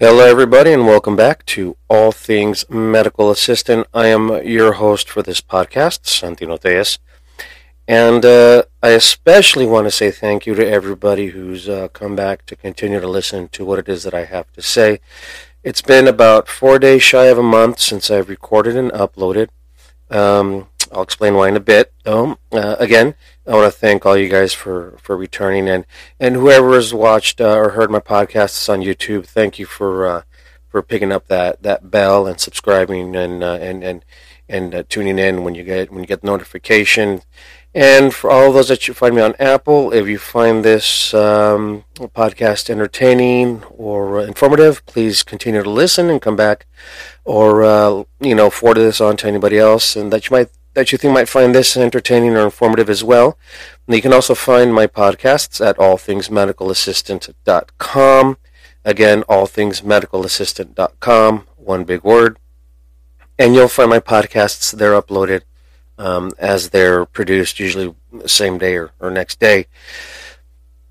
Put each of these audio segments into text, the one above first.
Hello, everybody, and welcome back to All Things Medical Assistant. I am your host for this podcast, Santino Tejas. And uh, I especially want to say thank you to everybody who's uh, come back to continue to listen to what it is that I have to say. It's been about four days shy of a month since I've recorded and uploaded. Um, I'll explain why in a bit. Though, uh, again, I want to thank all you guys for, for returning and and whoever has watched uh, or heard my podcasts on YouTube. Thank you for uh, for picking up that, that bell and subscribing and uh, and and and uh, tuning in when you get when you get the notification. And for all those that you find me on Apple, if you find this um, podcast entertaining or informative, please continue to listen and come back, or uh, you know forward this on to anybody else, and that you might that you think might find this entertaining or informative as well. And you can also find my podcasts at allthingsmedicalassistant.com. Again, allthingsmedicalassistant.com, one big word. And you'll find my podcasts, they're uploaded um, as they're produced, usually the same day or, or next day.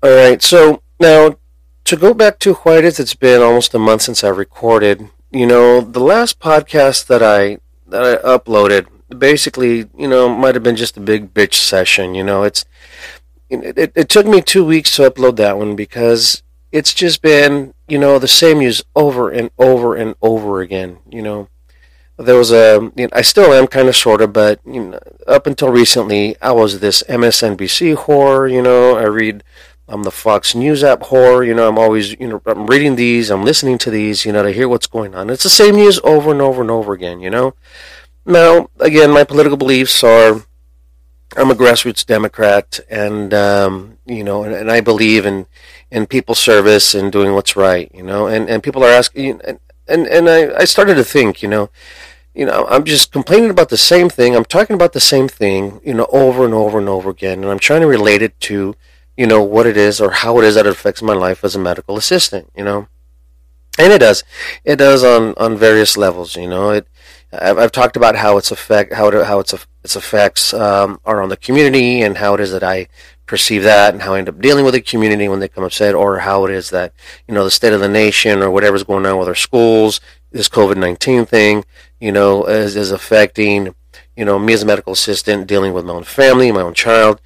All right, so now to go back to why it is, it's been almost a month since I recorded. You know, the last podcast that I that I uploaded basically, you know, might have been just a big bitch session. You know, it's it, it, it took me two weeks to upload that one because it's just been, you know, the same news over and over and over again. You know, there was a, you know, I still am kind of sort of, but you know, up until recently, I was this MSNBC whore. You know, I read. I'm the Fox News app whore. You know, I'm always, you know, I'm reading these, I'm listening to these, you know, to hear what's going on. It's the same news over and over and over again, you know. Now, again, my political beliefs are I'm a grassroots Democrat, and um, you know, and, and, I believe in in people service and doing what's right. You know, and, and people are asking, and and, and I, I started to think, you know, you know, I'm just complaining about the same thing. I'm talking about the same thing, you know, over and over and over again, and I'm trying to relate it to, you know, what it is or how it is that it affects my life as a medical assistant. You know, and it does, it does on on various levels. You know, it I've, I've talked about how its effect, how it, how its its effects um, are on the community, and how it is that I perceive that, and how I end up dealing with the community when they come upset, or how it is that you know the state of the nation or whatever's going on with our schools, this COVID nineteen thing, you know, is is affecting you know me as a medical assistant dealing with my own family, my own child.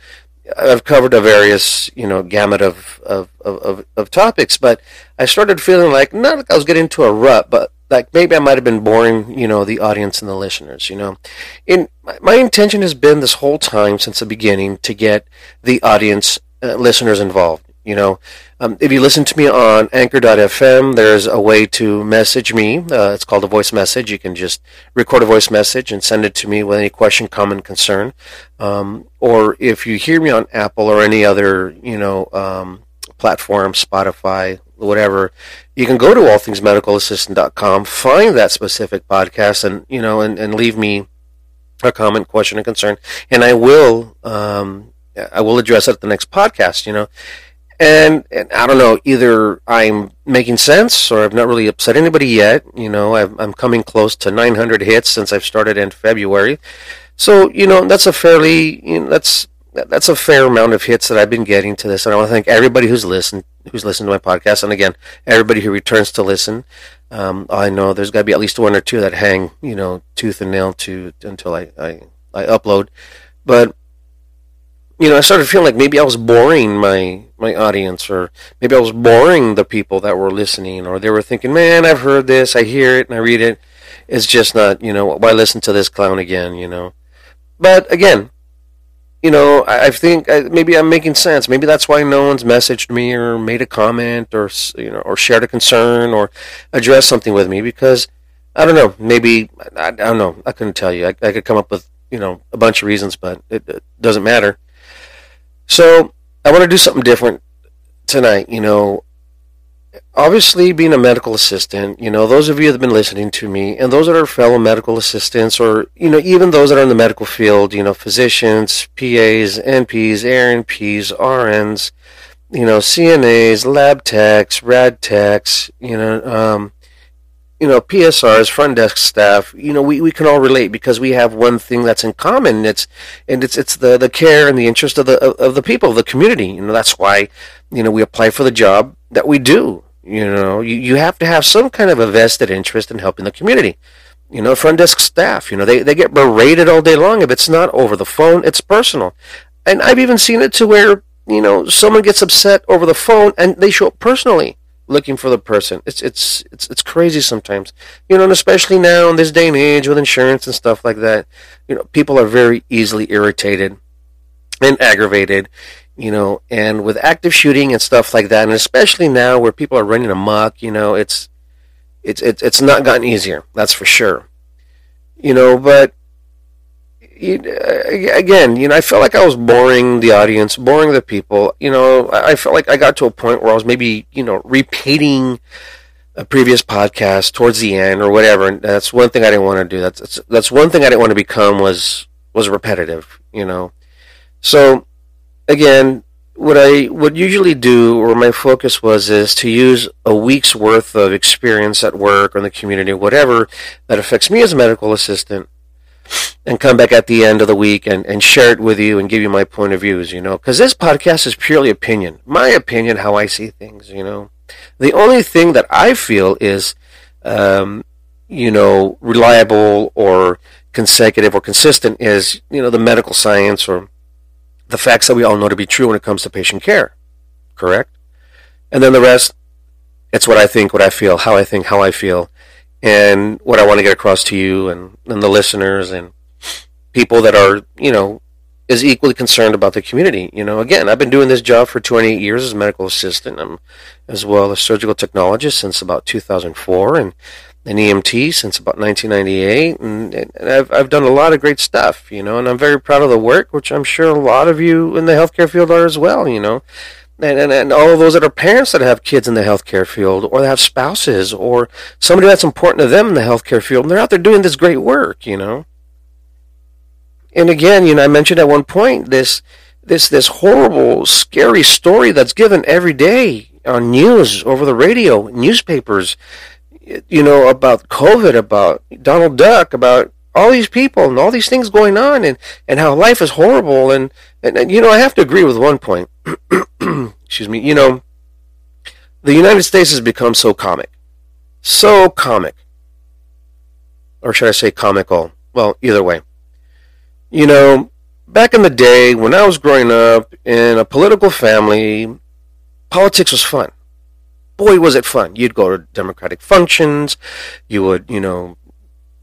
I've covered a various, you know, gamut of, of, of, of, topics, but I started feeling like not like I was getting into a rut, but like maybe I might have been boring, you know, the audience and the listeners, you know. In my intention has been this whole time since the beginning to get the audience uh, listeners involved. You know, um, if you listen to me on Anchor.fm, there's a way to message me. Uh, it's called a voice message. You can just record a voice message and send it to me with any question, comment, concern. Um, or if you hear me on Apple or any other, you know, um, platform, Spotify, whatever, you can go to allthingsmedicalassistant.com, find that specific podcast, and you know, and, and leave me a comment, question, and concern, and I will, um, I will address it at the next podcast. You know, and, and I don't know, either I'm making sense or I've not really upset anybody yet. You know, i am coming close to 900 hits since I've started in February, so you know, that's a fairly, you know, that's that's a fair amount of hits that I've been getting to this, and I want to thank everybody who's listened, who's listened to my podcast, and again, everybody who returns to listen. Um, I know there's got to be at least one or two that hang, you know, tooth and nail to until I, I I upload. But you know, I started feeling like maybe I was boring my my audience, or maybe I was boring the people that were listening, or they were thinking, "Man, I've heard this, I hear it, and I read it. It's just not, you know, why listen to this clown again?" You know. But again, you know, I, I think I, maybe I'm making sense. Maybe that's why no one's messaged me or made a comment or you know or shared a concern or addressed something with me because I don't know. Maybe I, I don't know. I couldn't tell you. I, I, could come up with you know a bunch of reasons, but it, it doesn't matter. So I want to do something different tonight. You know, obviously being a medical assistant, you know, those of you that have been listening to me and those that are fellow medical assistants or, you know, even those that are in the medical field, you know, physicians, PAs, NPs, ARNPs, RNs, you know, CNAs, lab techs, rad techs, you know, um, you know, PSRs, front desk staff, you know, we, we can all relate because we have one thing that's in common. It's and it's it's the, the care and the interest of the of the people, of the community. You know, that's why, you know, we apply for the job that we do. You know, you, you have to have some kind of a vested interest in helping the community. You know, front desk staff, you know, they, they get berated all day long. If it's not over the phone, it's personal. And I've even seen it to where, you know, someone gets upset over the phone and they show up personally looking for the person. It's it's it's it's crazy sometimes. You know, and especially now in this day and age with insurance and stuff like that, you know, people are very easily irritated and aggravated, you know, and with active shooting and stuff like that, and especially now where people are running amok, you know, it's it's it's it's not gotten easier. That's for sure. You know, but uh, again, you know, I felt like I was boring the audience, boring the people. You know, I felt like I got to a point where I was maybe, you know, repeating a previous podcast towards the end or whatever. And that's one thing I didn't want to do. That's, that's that's one thing I didn't want to become was was repetitive. You know, so again, what I would usually do, or my focus was, is to use a week's worth of experience at work or in the community, whatever that affects me as a medical assistant and come back at the end of the week and, and share it with you and give you my point of views, you know, because this podcast is purely opinion, my opinion, how I see things, you know. The only thing that I feel is, um, you know, reliable or consecutive or consistent is, you know, the medical science or the facts that we all know to be true when it comes to patient care. Correct? And then the rest, it's what I think, what I feel, how I think, how I feel and what I want to get across to you and, and the listeners and people that are, you know, is equally concerned about the community. You know, again, I've been doing this job for 28 years as a medical assistant. I'm as well a surgical technologist since about 2004 and an EMT since about 1998. And, and I've, I've done a lot of great stuff, you know, and I'm very proud of the work, which I'm sure a lot of you in the healthcare field are as well, you know and, and, and all of those that are parents that have kids in the healthcare field or they have spouses or somebody that's important to them in the healthcare field and they're out there doing this great work you know and again you know i mentioned at one point this this this horrible scary story that's given every day on news over the radio newspapers you know about covid about donald duck about all these people and all these things going on and, and how life is horrible and, and, and you know I have to agree with one point. Excuse me. You know, the United States has become so comic. So comic. Or should I say comical? Well, either way. You know, back in the day when I was growing up in a political family, politics was fun. Boy, was it fun. You'd go to Democratic functions. You would, you know,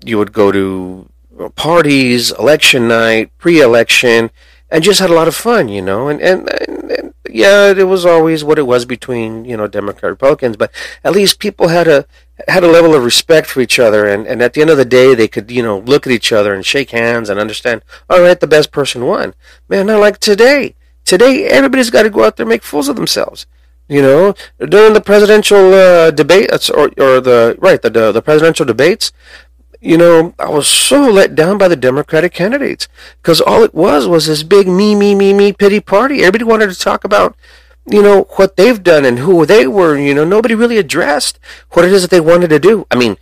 you would go to parties, election night, pre-election, and just had a lot of fun, you know. And, and, and, and yeah, it was always what it was between you know Democrat Republicans, but at least people had a had a level of respect for each other, and, and at the end of the day, they could you know look at each other and shake hands and understand. All right, the best person won. Man, not like today. Today, everybody's got to go out there and make fools of themselves. You know, during the presidential uh, debate, or, or the right the, the presidential debates, you know, I was so let down by the Democratic candidates because all it was was this big me, me, me, me pity party. Everybody wanted to talk about, you know, what they've done and who they were. You know, nobody really addressed what it is that they wanted to do. I mean,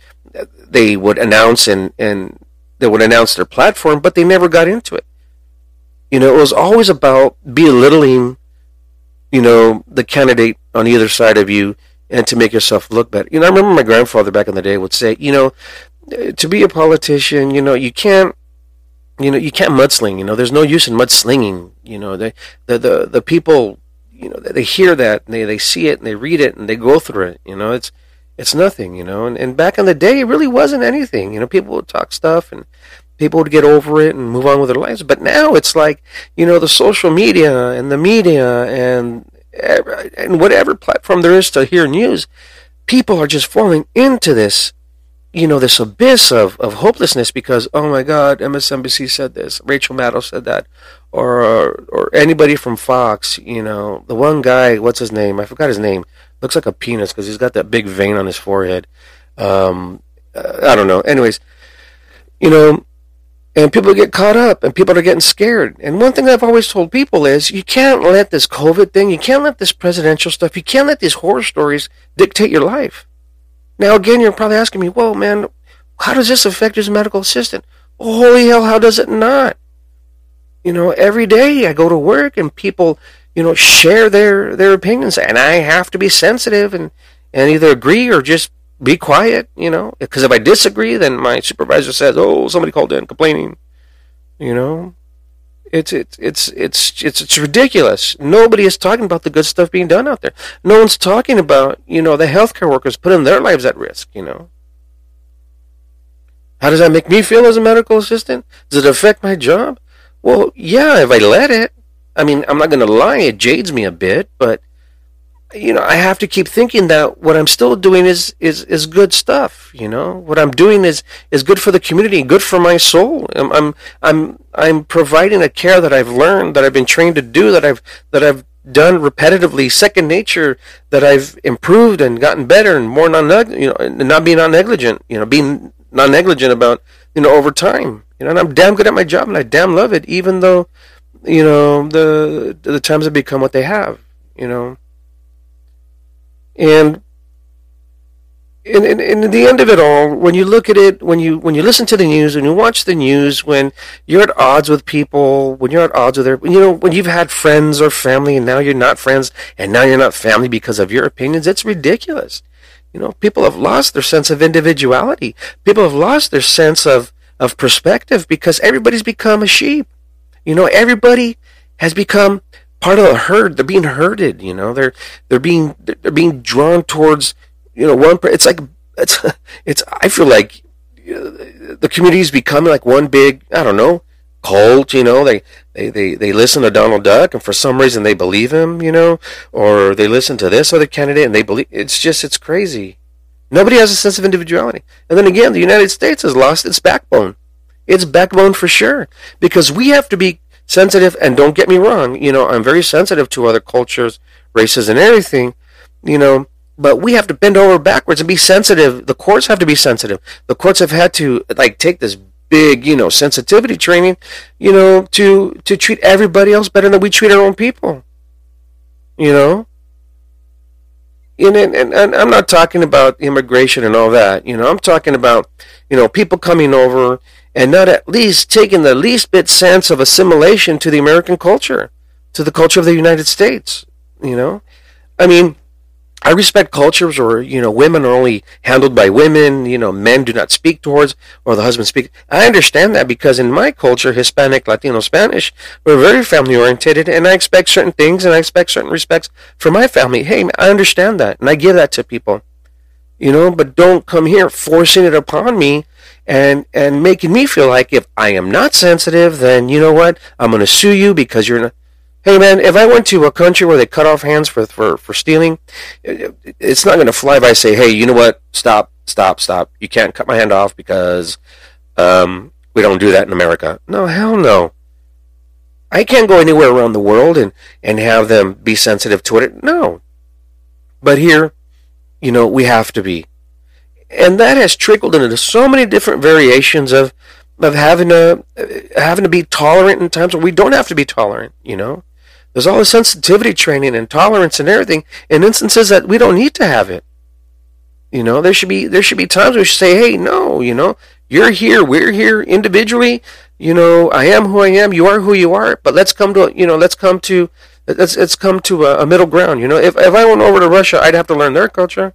they would announce and, and they would announce their platform, but they never got into it. You know, it was always about belittling, you know, the candidate on either side of you and to make yourself look better. You know, I remember my grandfather back in the day would say, you know, eh, to be a politician, you know, you can't, you know, you can't mudsling. You know, there's no use in mudslinging. You know, the the the, the people, you know, they hear that and they they see it and they read it and they go through it. You know, it's it's nothing. You know, and and back in the day, it really wasn't anything. You know, people would talk stuff and people would get over it and move on with their lives. But now it's like, you know, the social media and the media and and whatever platform there is to hear news, people are just falling into this you know, this abyss of, of hopelessness because, oh my God, MSNBC said this, Rachel Maddow said that, or, or, anybody from Fox, you know, the one guy, what's his name? I forgot his name. Looks like a penis because he's got that big vein on his forehead. Um, uh, I don't know. Anyways, you know, and people get caught up and people are getting scared. And one thing I've always told people is you can't let this COVID thing, you can't let this presidential stuff, you can't let these horror stories dictate your life. Now, again, you're probably asking me, well, man, how does this affect his medical assistant? holy hell, how does it not? You know, every day I go to work and people, you know, share their, their opinions and I have to be sensitive and, and either agree or just be quiet, you know. Because if I disagree, then my supervisor says, "Oh, somebody called in complaining," you know. It's it's it's it's it's it's ridiculous. Nobody is talking about the good stuff being done out there. No one's talking about you know the healthcare workers putting their lives at risk. You know. How does that make me feel as a medical assistant? Does it affect my job? Well, yeah, if I let it. I mean, I'm not going to lie, it jades me a bit, but you know, I have to keep thinking that what I'm still doing is is is good stuff. You know, what I'm doing is is good for the community, good for my soul. I'm I'm I'm, I'm providing a care that I've learned, that I've been trained to do, that I've that I've done repetitively, second nature, that I've improved and gotten better and more non you know, not being non negligent. You know, being non negligent about you know over time. You know, and I'm damn good at my job, and I damn love it, even though you know the the times have become what they have. You know and in, the end of it all, when you look at it, when you when you listen to the news, when you watch the news, when you're at odds with people, when you're at odds with their, you know, when you've had friends or family and now you're not friends and now you're not family because of your opinions, it's ridiculous. You know, people have lost their sense of individuality. People have lost their sense of of perspective because everybody's become a sheep. You know, everybody has become part of the herd. They're being herded. You know, they're they're being they're being drawn towards you know one. It's like it's it's. I feel like the community is becoming like one big I don't know cult. You know, they they they they listen to Donald Duck and for some reason they believe him. You know, or they listen to this other candidate and they believe. It's just it's crazy. Nobody has a sense of individuality. And then again, the United States has lost its backbone. Its backbone for sure. Because we have to be sensitive, and don't get me wrong, you know, I'm very sensitive to other cultures, races, and everything, you know, but we have to bend over backwards and be sensitive. The courts have to be sensitive. The courts have had to, like, take this big, you know, sensitivity training, you know, to, to treat everybody else better than we treat our own people, you know? And, and, and I'm not talking about immigration and all that, you know, I'm talking about, you know, people coming over and not at least taking the least bit sense of assimilation to the American culture, to the culture of the United States. You know, I mean, I respect cultures where you know women are only handled by women. You know, men do not speak towards, or the husband speak. I understand that because in my culture, Hispanic, Latino, Spanish, we're very family oriented, and I expect certain things, and I expect certain respects for my family. Hey, I understand that, and I give that to people. You know, but don't come here forcing it upon me and and making me feel like if I am not sensitive, then you know what? I'm going to sue you because you're not. Hey man, if I went to a country where they cut off hands for for for stealing, it's not going to fly by. Say, hey, you know what? Stop, stop, stop! You can't cut my hand off because um, we don't do that in America. No, hell no. I can't go anywhere around the world and and have them be sensitive to it. No. But here, you know, we have to be and that has trickled into so many different variations of of having to having to be tolerant in times where we don't have to be tolerant. You know, there's all the sensitivity training and tolerance and everything in instances that we don't need to have it. You know, there should be there should be times we should say, hey, no, you know, you're here, we're here individually. You know, I am who I am, you are who you are, but let's come to you know, let's come to let's let's come to a, a middle ground. You know, if if I went over to Russia, I'd have to learn their culture.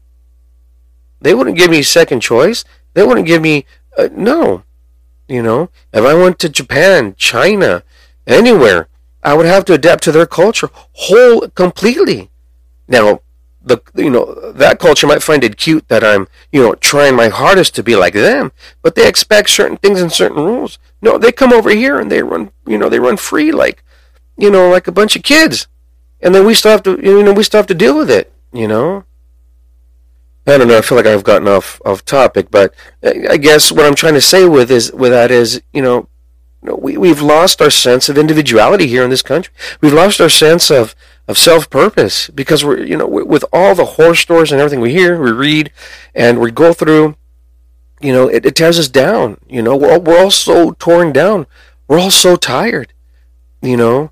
They wouldn't give me second choice. They wouldn't give me uh, no. You know, if I went to Japan, China, anywhere, I would have to adapt to their culture whole completely. Now, the you know that culture might find it cute that I'm you know trying my hardest to be like them, but they expect certain things and certain rules. No, they come over here and they run you know they run free like you know like a bunch of kids, and then we still have to you know we still have to deal with it. You know, I don't know. I feel like I've gotten off off topic, but I guess what I'm trying to say with is with that is you know we we've lost our sense of individuality here in this country. We've lost our sense of of self purpose because we're you know with all the horror stories and everything we hear, we read, and we go through. You know, it, it tears us down. You know, we're all, we're all so torn down. We're all so tired. You know,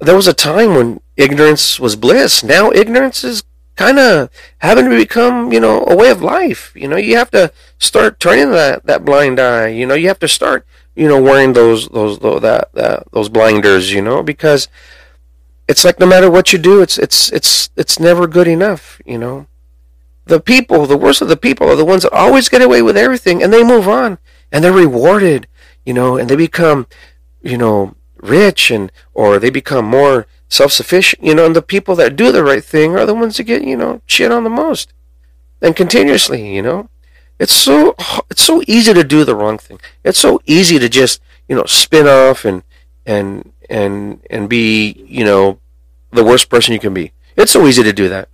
there was a time when ignorance was bliss. Now ignorance is kind of having to become, you know, a way of life. You know, you have to start turning that, that blind eye. You know, you have to start, you know, wearing those those, those that, that those blinders. You know, because it's like no matter what you do, it's it's it's it's never good enough. You know, the people, the worst of the people, are the ones that always get away with everything, and they move on, and they're rewarded, you know, and they become, you know, rich, and or they become more self-sufficient, you know. And the people that do the right thing are the ones that get, you know, shit on the most, and continuously, you know. It's so it's so easy to do the wrong thing. It's so easy to just, you know, spin off and and and and be, you know, the worst person you can be. It's so easy to do that.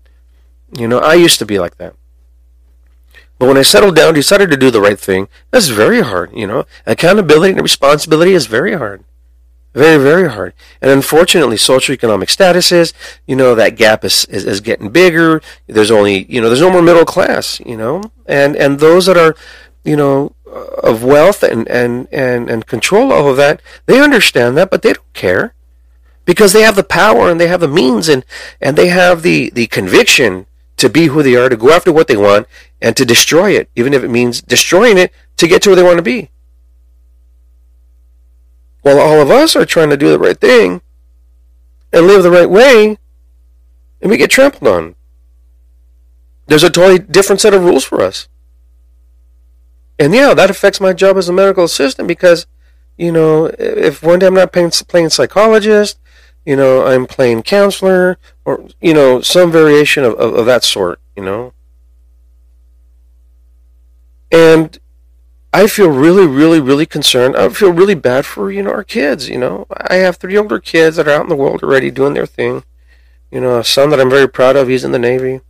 You know, I used to be like that. But when I settled down, decided to do the right thing, that's very hard, you know. Accountability and responsibility is very hard. Very, very hard. And unfortunately, socioeconomic status is, you know, that gap is, is, is getting bigger. There's only, you know, there's no more middle class, you know. And and those that are, you know, uh, of wealth and, and, and, and control all of that, they understand that, but they don't care. Because they have the power and they have the means and, and they have the, the conviction to be who they are, to go after what they want, and to destroy it, even if it means destroying it to get to where they want to be. While all of us are trying to do the right thing and live the right way, and we get trampled on. There's a totally different set of rules for us. And yeah, that affects my job as a medical assistant because, you know, if one day I'm not playing, playing psychologist, you know, I'm playing counselor, or, you know, some variation of, of, of that sort, you know. And I feel really, really, really concerned. I feel really bad for, you know, our kids, you know. I have three older kids that are out in the world already doing their thing. You know, a son that I'm very proud of, he's in the Navy.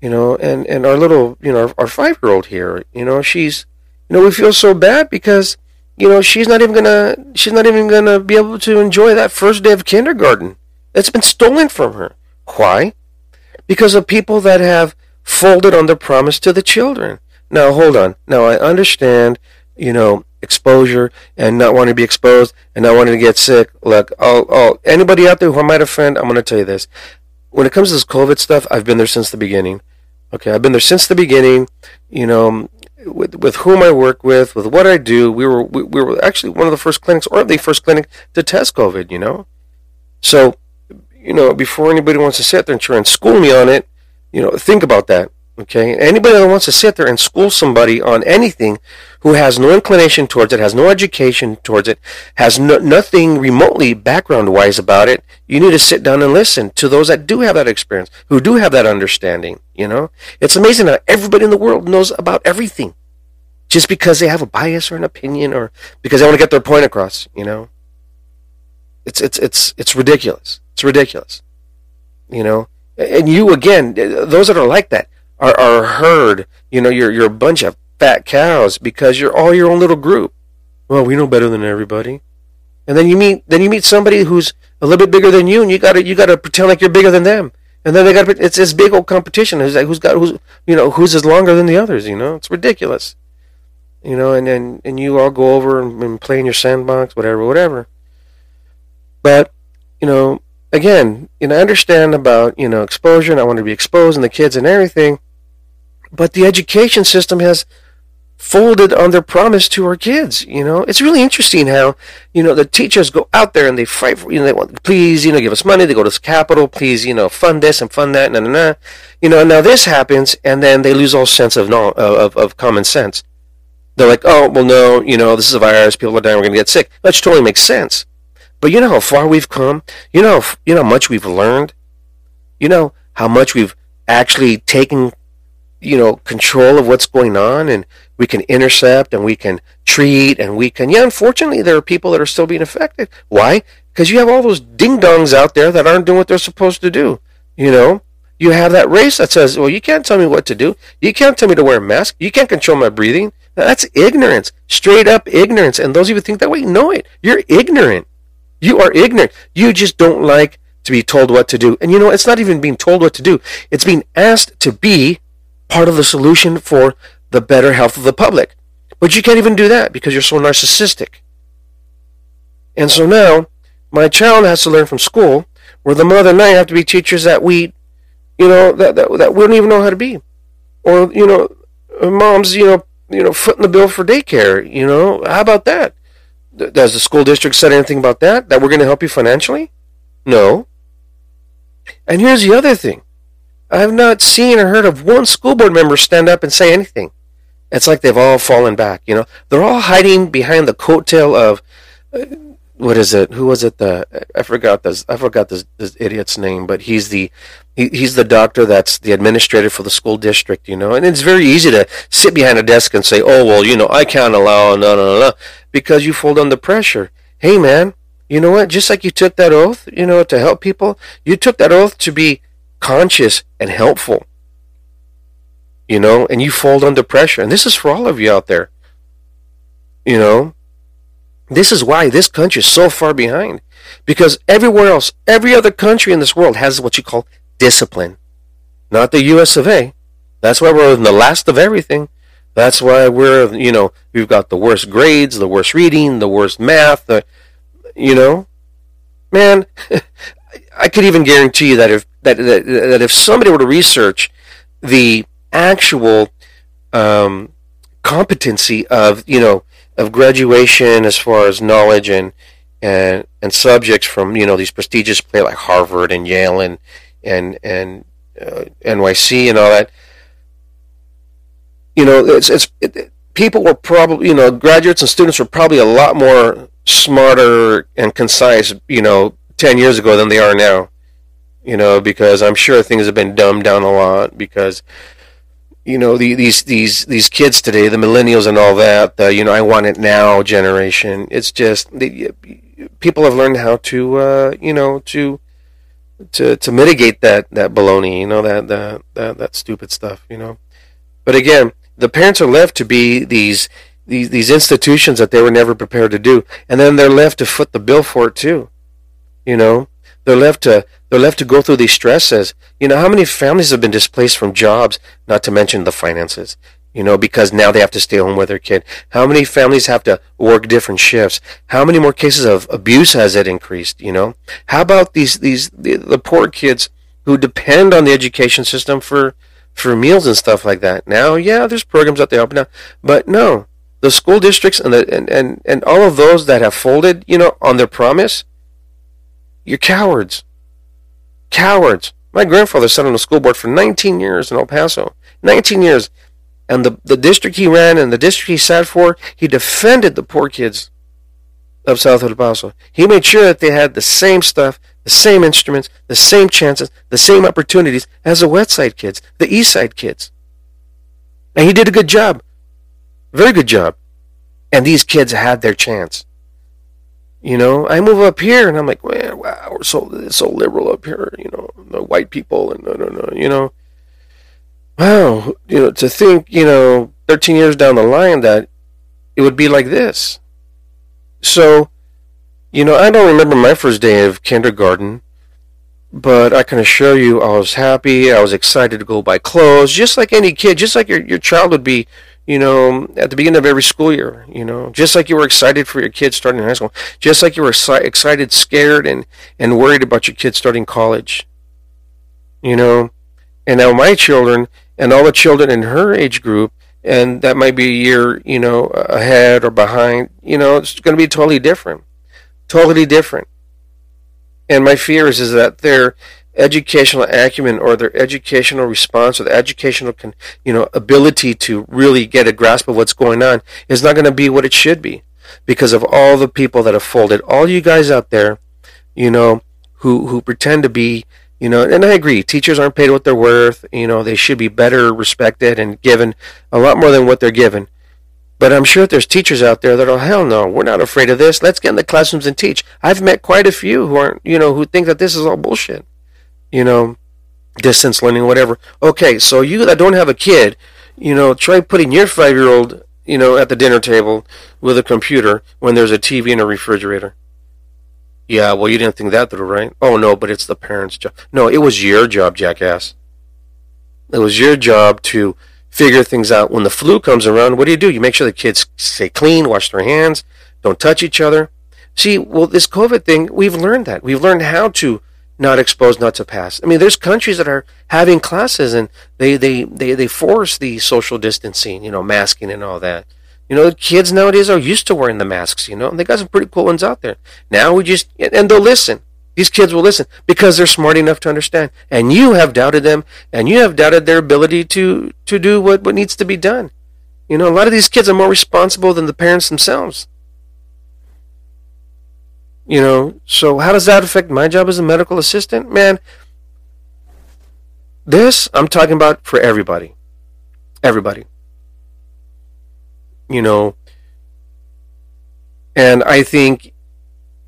You know, and, and our little, you know, our, our five year old here, you know, she's, you know, we feel so bad because you know, she's not even gonna she's not even gonna be able to enjoy that first day of kindergarten. It's been stolen from her. Why? Because of people that have folded on their promise to the children. Now hold on. Now I understand, you know, exposure and not wanting to be exposed and not wanting to get sick. Look, I'll, I'll, anybody out there who I might offend, I'm going to tell you this. When it comes to this COVID stuff, I've been there since the beginning. Okay, I've been there since the beginning. You know, with with whom I work with, with what I do, we were we, we were actually one of the first clinics, or the first clinic to test COVID. You know, so you know before anybody wants to sit there and try and school me on it, you know, think about that. Okay, anybody that wants to sit there and school somebody on anything who has no inclination towards it, has no education towards it, has no, nothing remotely background wise about it, you need to sit down and listen to those that do have that experience, who do have that understanding. You know, it's amazing how everybody in the world knows about everything just because they have a bias or an opinion or because they want to get their point across. You know, it's it's it's it's ridiculous. It's ridiculous. You know, and you again, those that are like that are, are herd. You know, you're you're a bunch of fat cows because you're all your own little group. Well, we know better than everybody. And then you meet then you meet somebody who's a little bit bigger than you, and you gotta you gotta pretend like you're bigger than them. And then they got it's this big old competition. Who's like who's got who's you know who's is longer than the others? You know, it's ridiculous. You know, and then and you all go over and, and play in your sandbox, whatever, whatever. But you know, again, you know, I understand about you know exposure, and I want to be exposed, and the kids and everything. But the education system has folded on their promise to our kids. You know, it's really interesting how you know the teachers go out there and they fight for you know they want please you know give us money. They go to the Capitol, please you know fund this and fund that, and nah, nah, you know. Now this happens, and then they lose all sense of no of of common sense. They're like, oh well, no, you know, this is a virus. People are dying. We're going to get sick. That totally makes sense. But you know how far we've come. You know, you know how much we've learned. You know how much we've actually taken you know, control of what's going on and we can intercept and we can treat and we can, yeah, unfortunately, there are people that are still being affected. Why? Because you have all those ding dongs out there that aren't doing what they're supposed to do. You know, you have that race that says, well, you can't tell me what to do. You can't tell me to wear a mask. You can't control my breathing. That's ignorance, straight up ignorance. And those of you who think that way, know it. You're ignorant. You are ignorant. You just don't like to be told what to do. And you know, it's not even being told what to do. It's being asked to be part of the solution for the better health of the public. But you can't even do that because you're so narcissistic. And so now, my child has to learn from school, where the mother and I have to be teachers that we, you know, that, that, that we don't even know how to be. Or, you know, moms, you know, you know, footing the bill for daycare, you know, how about that? Does the school district said anything about that? That we're going to help you financially? No. And here's the other thing I have not seen or heard of one school board member stand up and say anything. It's like they've all fallen back. You know, they're all hiding behind the coattail of uh, what is it? Who was it? The I forgot this. I forgot this, this idiot's name, but he's the he, he's the doctor that's the administrator for the school district. You know, and it's very easy to sit behind a desk and say, "Oh well, you know, I can't allow no no no," because you fold under pressure. Hey man, you know what? Just like you took that oath, you know, to help people, you took that oath to be conscious and helpful you know, and you fold under pressure. And this is for all of you out there. You know, this is why this country is so far behind. Because everywhere else, every other country in this world has what you call discipline. Not the US of A. That's why we're in the last of everything. That's why we're, you know, we've got the worst grades, the worst reading, the worst math, the, you know, man, I could even guarantee you that if that, that, that if somebody were to research the actual um, competency of you know of graduation as far as knowledge and and and subjects from you know these prestigious places like Harvard and Yale and and and uh, NYC and all that. You know, it's it's it, people were probably you know graduates and students were probably a lot more smarter and concise you know ten years ago than they are now. You know, because I'm sure things have been dumbed down a lot because you know the, these these these kids today, the millennials and all that, the you know I want it now generation. It's just people have learned how to uh, you know to to to mitigate that that baloney, you know that that that, that stupid stuff, you know. But again, the parents are left to be these these these institutions that they were never prepared to do, and then they're left to foot the bill for it too. You know, they're left to they're left to go through these stresses. You know, how many families have been displaced from jobs, not to mention the finances? You know, because now they have to stay home with their kid. How many families have to work different shifts? How many more cases of abuse has it increased? You know, how about these these the, the poor kids who depend on the education system for for meals and stuff like that? Now, yeah, there's programs out there helping out, but no, the school districts and the and, and, and all of those that have folded, you know, on their promise, you're cowards. Cowards. My grandfather sat on the school board for 19 years in El Paso. 19 years. And the, the district he ran and the district he sat for, he defended the poor kids of South El Paso. He made sure that they had the same stuff, the same instruments, the same chances, the same opportunities as the West Side kids, the East Side kids. And he did a good job. Very good job. And these kids had their chance. You know, I move up here and I'm like, well, wow, we're so so liberal up here. You know, the white people and no, no, no. You know, wow. You know, to think, you know, 13 years down the line that it would be like this. So, you know, I don't remember my first day of kindergarten, but I can assure you, I was happy. I was excited to go buy clothes, just like any kid, just like your your child would be you know, at the beginning of every school year, you know, just like you were excited for your kids starting high school, just like you were excited, scared, and, and worried about your kids starting college, you know. And now my children and all the children in her age group, and that might be a year, you know, ahead or behind, you know, it's going to be totally different. Totally different. And my fear is, is that they're, educational acumen or their educational response or the educational you know ability to really get a grasp of what's going on is not going to be what it should be because of all the people that have folded all you guys out there you know who who pretend to be you know and I agree teachers aren't paid what they're worth you know they should be better respected and given a lot more than what they're given but I'm sure there's teachers out there that are hell no, we're not afraid of this. Let's get in the classrooms and teach. I've met quite a few who aren't, you know, who think that this is all bullshit you know, distance learning, whatever. Okay, so you that don't have a kid, you know, try putting your five year old, you know, at the dinner table with a computer when there's a TV and a refrigerator. Yeah, well, you didn't think that through, right? Oh, no, but it's the parents' job. No, it was your job, jackass. It was your job to figure things out. When the flu comes around, what do you do? You make sure the kids stay clean, wash their hands, don't touch each other. See, well, this COVID thing, we've learned that. We've learned how to not exposed, not to pass. I mean, there's countries that are having classes and they, they, they, they force the social distancing, you know, masking and all that. You know, kids nowadays are used to wearing the masks, you know, and they got some pretty cool ones out there. Now we just, and they'll listen. These kids will listen because they're smart enough to understand. And you have doubted them, and you have doubted their ability to, to do what, what needs to be done. You know, a lot of these kids are more responsible than the parents themselves. You know, so how does that affect my job as a medical assistant? Man, this I'm talking about for everybody. Everybody. You know, and I think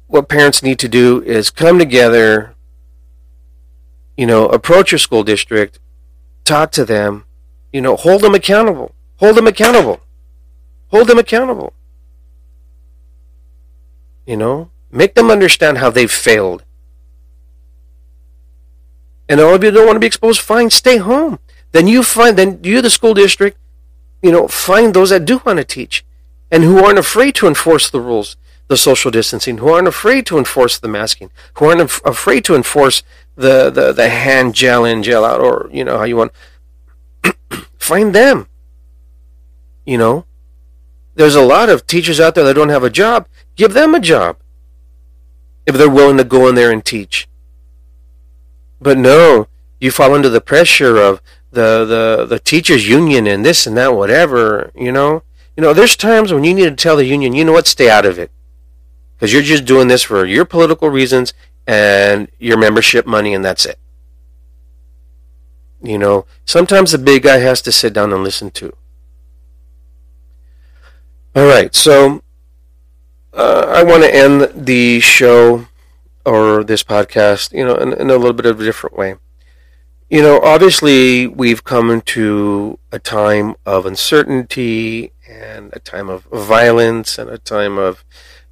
what parents need to do is come together, you know, approach your school district, talk to them, you know, hold them accountable. Hold them accountable. Hold them accountable. You know, make them understand how they've failed. And all of you don't want to be exposed, fine, stay home. Then you find, then you, the school district, you know, find those that do want to teach and who aren't afraid to enforce the rules the social distancing, who aren't afraid to enforce the masking, who aren't af- afraid to enforce the, the, the hand gel in, gel out, or, you know, how you want. Find them. You know, there's a lot of teachers out there that don't have a job. Give them a job if they're willing to go in there and teach. But no, you fall under the pressure of the, the, the teachers union and this and that, whatever, you know. You know, there's times when you need to tell the union, you know what, stay out of it because you're just doing this for your political reasons and your membership money, and that's it. You know, sometimes the big guy has to sit down and listen to. All right, so uh, I want to end the show or this podcast, you know, in, in a little bit of a different way. You know, obviously, we've come into a time of uncertainty and a time of violence and a time of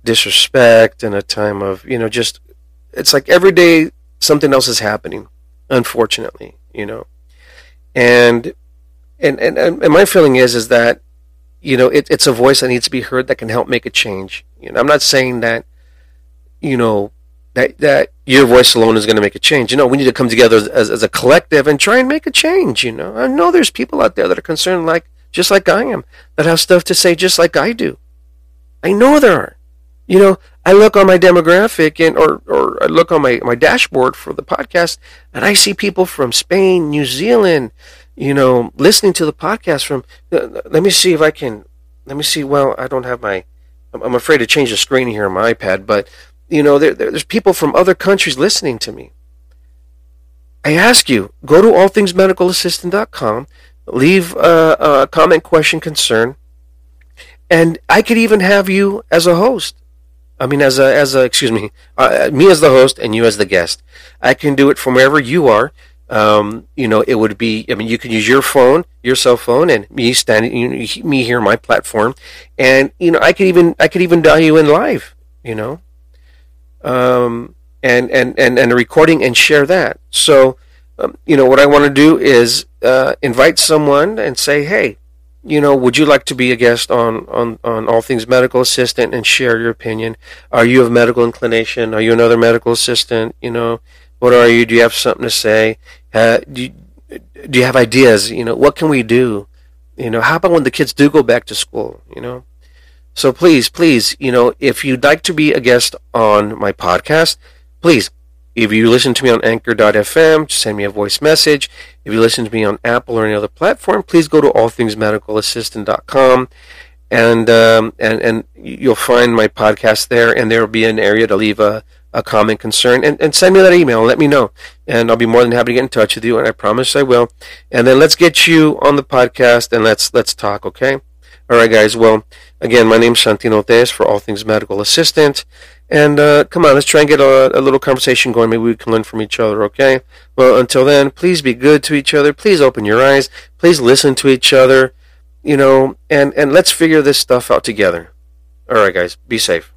disrespect and a time of you know just it's like every day something else is happening unfortunately you know and and and, and my feeling is is that you know it, it's a voice that needs to be heard that can help make a change. You know i'm not saying that you know that that your voice alone is going to make a change. You know we need to come together as, as a collective and try and make a change you know. I know there's people out there that are concerned like just like i am that have stuff to say just like i do. I know there are you know, I look on my demographic and or, or I look on my, my dashboard for the podcast and I see people from Spain, New Zealand, you know, listening to the podcast from uh, let me see if I can let me see well, I don't have my I'm afraid to change the screen here on my iPad, but you know, there, there's people from other countries listening to me. I ask you, go to allthingsmedicalassistant.com, leave a, a comment, question, concern, and I could even have you as a host. I mean, as a, as a, excuse me, uh, me as the host and you as the guest. I can do it from wherever you are. Um, you know, it would be, I mean, you can use your phone, your cell phone, and me standing, you me here, my platform, and you know, I could even, I could even dial you in live. You know, um, and and and and a recording and share that. So, um, you know, what I want to do is uh, invite someone and say, hey, you know, would you like to be a guest on, on, on All Things Medical Assistant and share your opinion? Are you of medical inclination? Are you another medical assistant? You know, what are you? Do you have something to say? Uh, do, you, do you have ideas? You know, what can we do? You know, how about when the kids do go back to school? You know, so please, please, you know, if you'd like to be a guest on my podcast, please if you listen to me on anchor.fm, send me a voice message. If you listen to me on Apple or any other platform, please go to allthingsmedicalassistant.com and um, and and you'll find my podcast there, and there will be an area to leave a, a comment, concern, and, and send me that email. Let me know, and I'll be more than happy to get in touch with you, and I promise I will. And then let's get you on the podcast, and let's let's talk, okay? All right, guys. Well, again, my name's Santino Tez for All Things Medical Assistant. And uh, come on, let's try and get a, a, little conversation going. Maybe we can learn from each other, okay? Well, until then, please be good to each other. Please open your eyes. Please listen to each other, you know, and, and let's figure this stuff out together. All right, guys, be safe.